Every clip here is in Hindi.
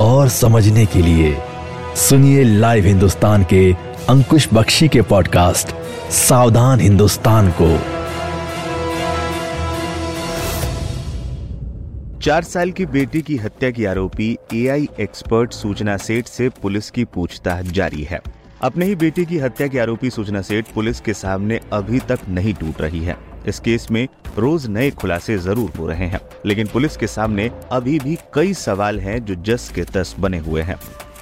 और समझने के लिए सुनिए लाइव हिंदुस्तान के अंकुश बख्शी के पॉडकास्ट सावधान हिंदुस्तान को। चार साल की बेटी की हत्या की आरोपी एआई एक्सपर्ट सूचना सेठ से पुलिस की पूछताछ जारी है। अपने ही बेटी की हत्या के आरोपी सूचना सेठ पुलिस के सामने अभी तक नहीं टूट रही है। इस केस में रोज नए खुलासे ज़रूर हो रहे हैं। लेकिन पुलिस के सामने अभी भी कई सवाल हैं जो जस के तस बने हुए हैं।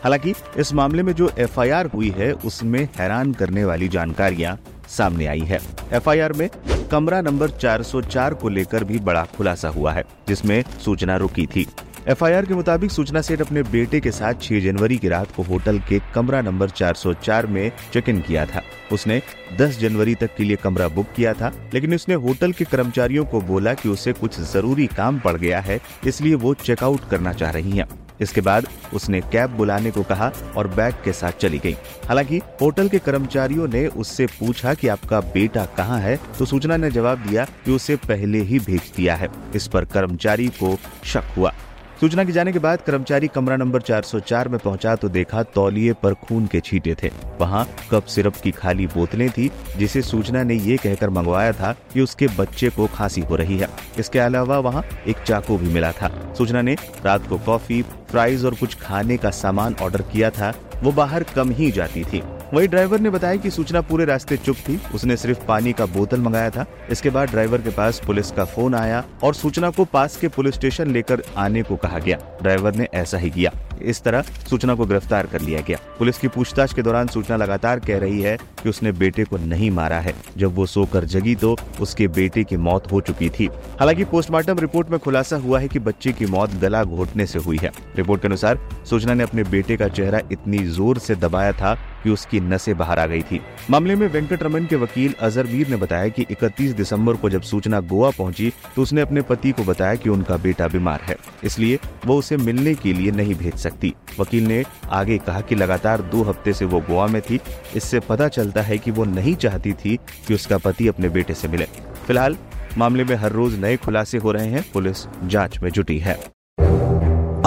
हालाँकि, इस मामले में जो एफआईआर हुई है, उसमें हैरान करने वाली जानकारियाँ सामने आई है। एफआईआर में कमरा नंबर 404 को लेकर भी बड़ा खुलासा हुआ है, जिसमें सूचना रुकी थी। एफआईआर के मुताबिक सूचना सेठ अपने बेटे के साथ 6 जनवरी की रात को होटल के कमरा नंबर 404 में चेक इन किया था। उसने 10 जनवरी तक के लिए कमरा बुक किया था, लेकिन उसने होटल के कर्मचारियों को बोला कि उसे कुछ ज़रूरी काम पड़ गया है, इसलिए वो चेकआउट करना चाह रही हैं। इसके बाद उसने कैब बुलाने को कहा और बैग के साथ चली गई। हालाँकि होटल के कर्मचारियों ने उससे पूछा कि आपका बेटा कहाँ है तो सूचना ने जवाब दिया कि उसे पहले ही भेज दिया है। इस पर कर्मचारी को शक हुआ। सूचना की जाने के बाद कर्मचारी कमरा नंबर 404 में पहुँचा तो देखा तौलिए पर खून के छींटे थे। वहाँ कप सिरप की खाली बोतलें थी, जिसे सूचना ने ये कहकर मंगवाया था कि उसके बच्चे को खांसी हो रही है। इसके अलावा वहाँ एक चाकू भी मिला था। सूचना ने रात को कॉफ़ी, फ्राइज और कुछ खाने का सामान ऑर्डर किया था। वो बाहर कम ही जाती थी। वही ड्राइवर ने बताया कि सूचना पूरे रास्ते चुप थी। उसने सिर्फ़ पानी का बोतल मंगाया था। इसके बाद ड्राइवर के पास पुलिस का फ़ोन आया और सूचना को पास के पुलिस स्टेशन लेकर आने को कहा गया। ड्राइवर ने ऐसा ही किया। इस तरह सूचना को गिरफ़्तार कर लिया गया। पुलिस की पूछताछ के दौरान सूचना लगातार कह रही है कि उसने बेटे को नहीं मारा है। जब वो सोकर जगी तो उसके बेटे की मौत हो चुकी थी। हालाँकि पोस्टमार्टम रिपोर्ट में खुलासा हुआ है कि बच्चे की मौत गला घोटने से हुई है। रिपोर्ट के अनुसार सूचना ने अपने बेटे का चेहरा इतनी ज़ोर से दबाया था कि उसकी नसें बाहर आ गई थी। मामले में वेंकट रमन के वकील अजहरवीर ने बताया कि 31 दिसंबर को जब सूचना गोवा पहुँची तो उसने अपने पति को बताया कि उनका बेटा बीमार है, इसलिए वो उसे मिलने के लिए नहीं भेज सकती। वकील ने आगे कहा कि लगातार दो हफ़्ते से वो गोवा में थी। इससे पता चलता है कि वो नहीं चाहती थी कि उसका पति अपने बेटे से मिले। फ़िलहाल, मामले में हर रोज नए खुलासे हो रहे हैं। पुलिस जाँच में जुटी है।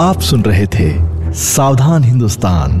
आप सुन रहे थे सावधान हिंदुस्तान।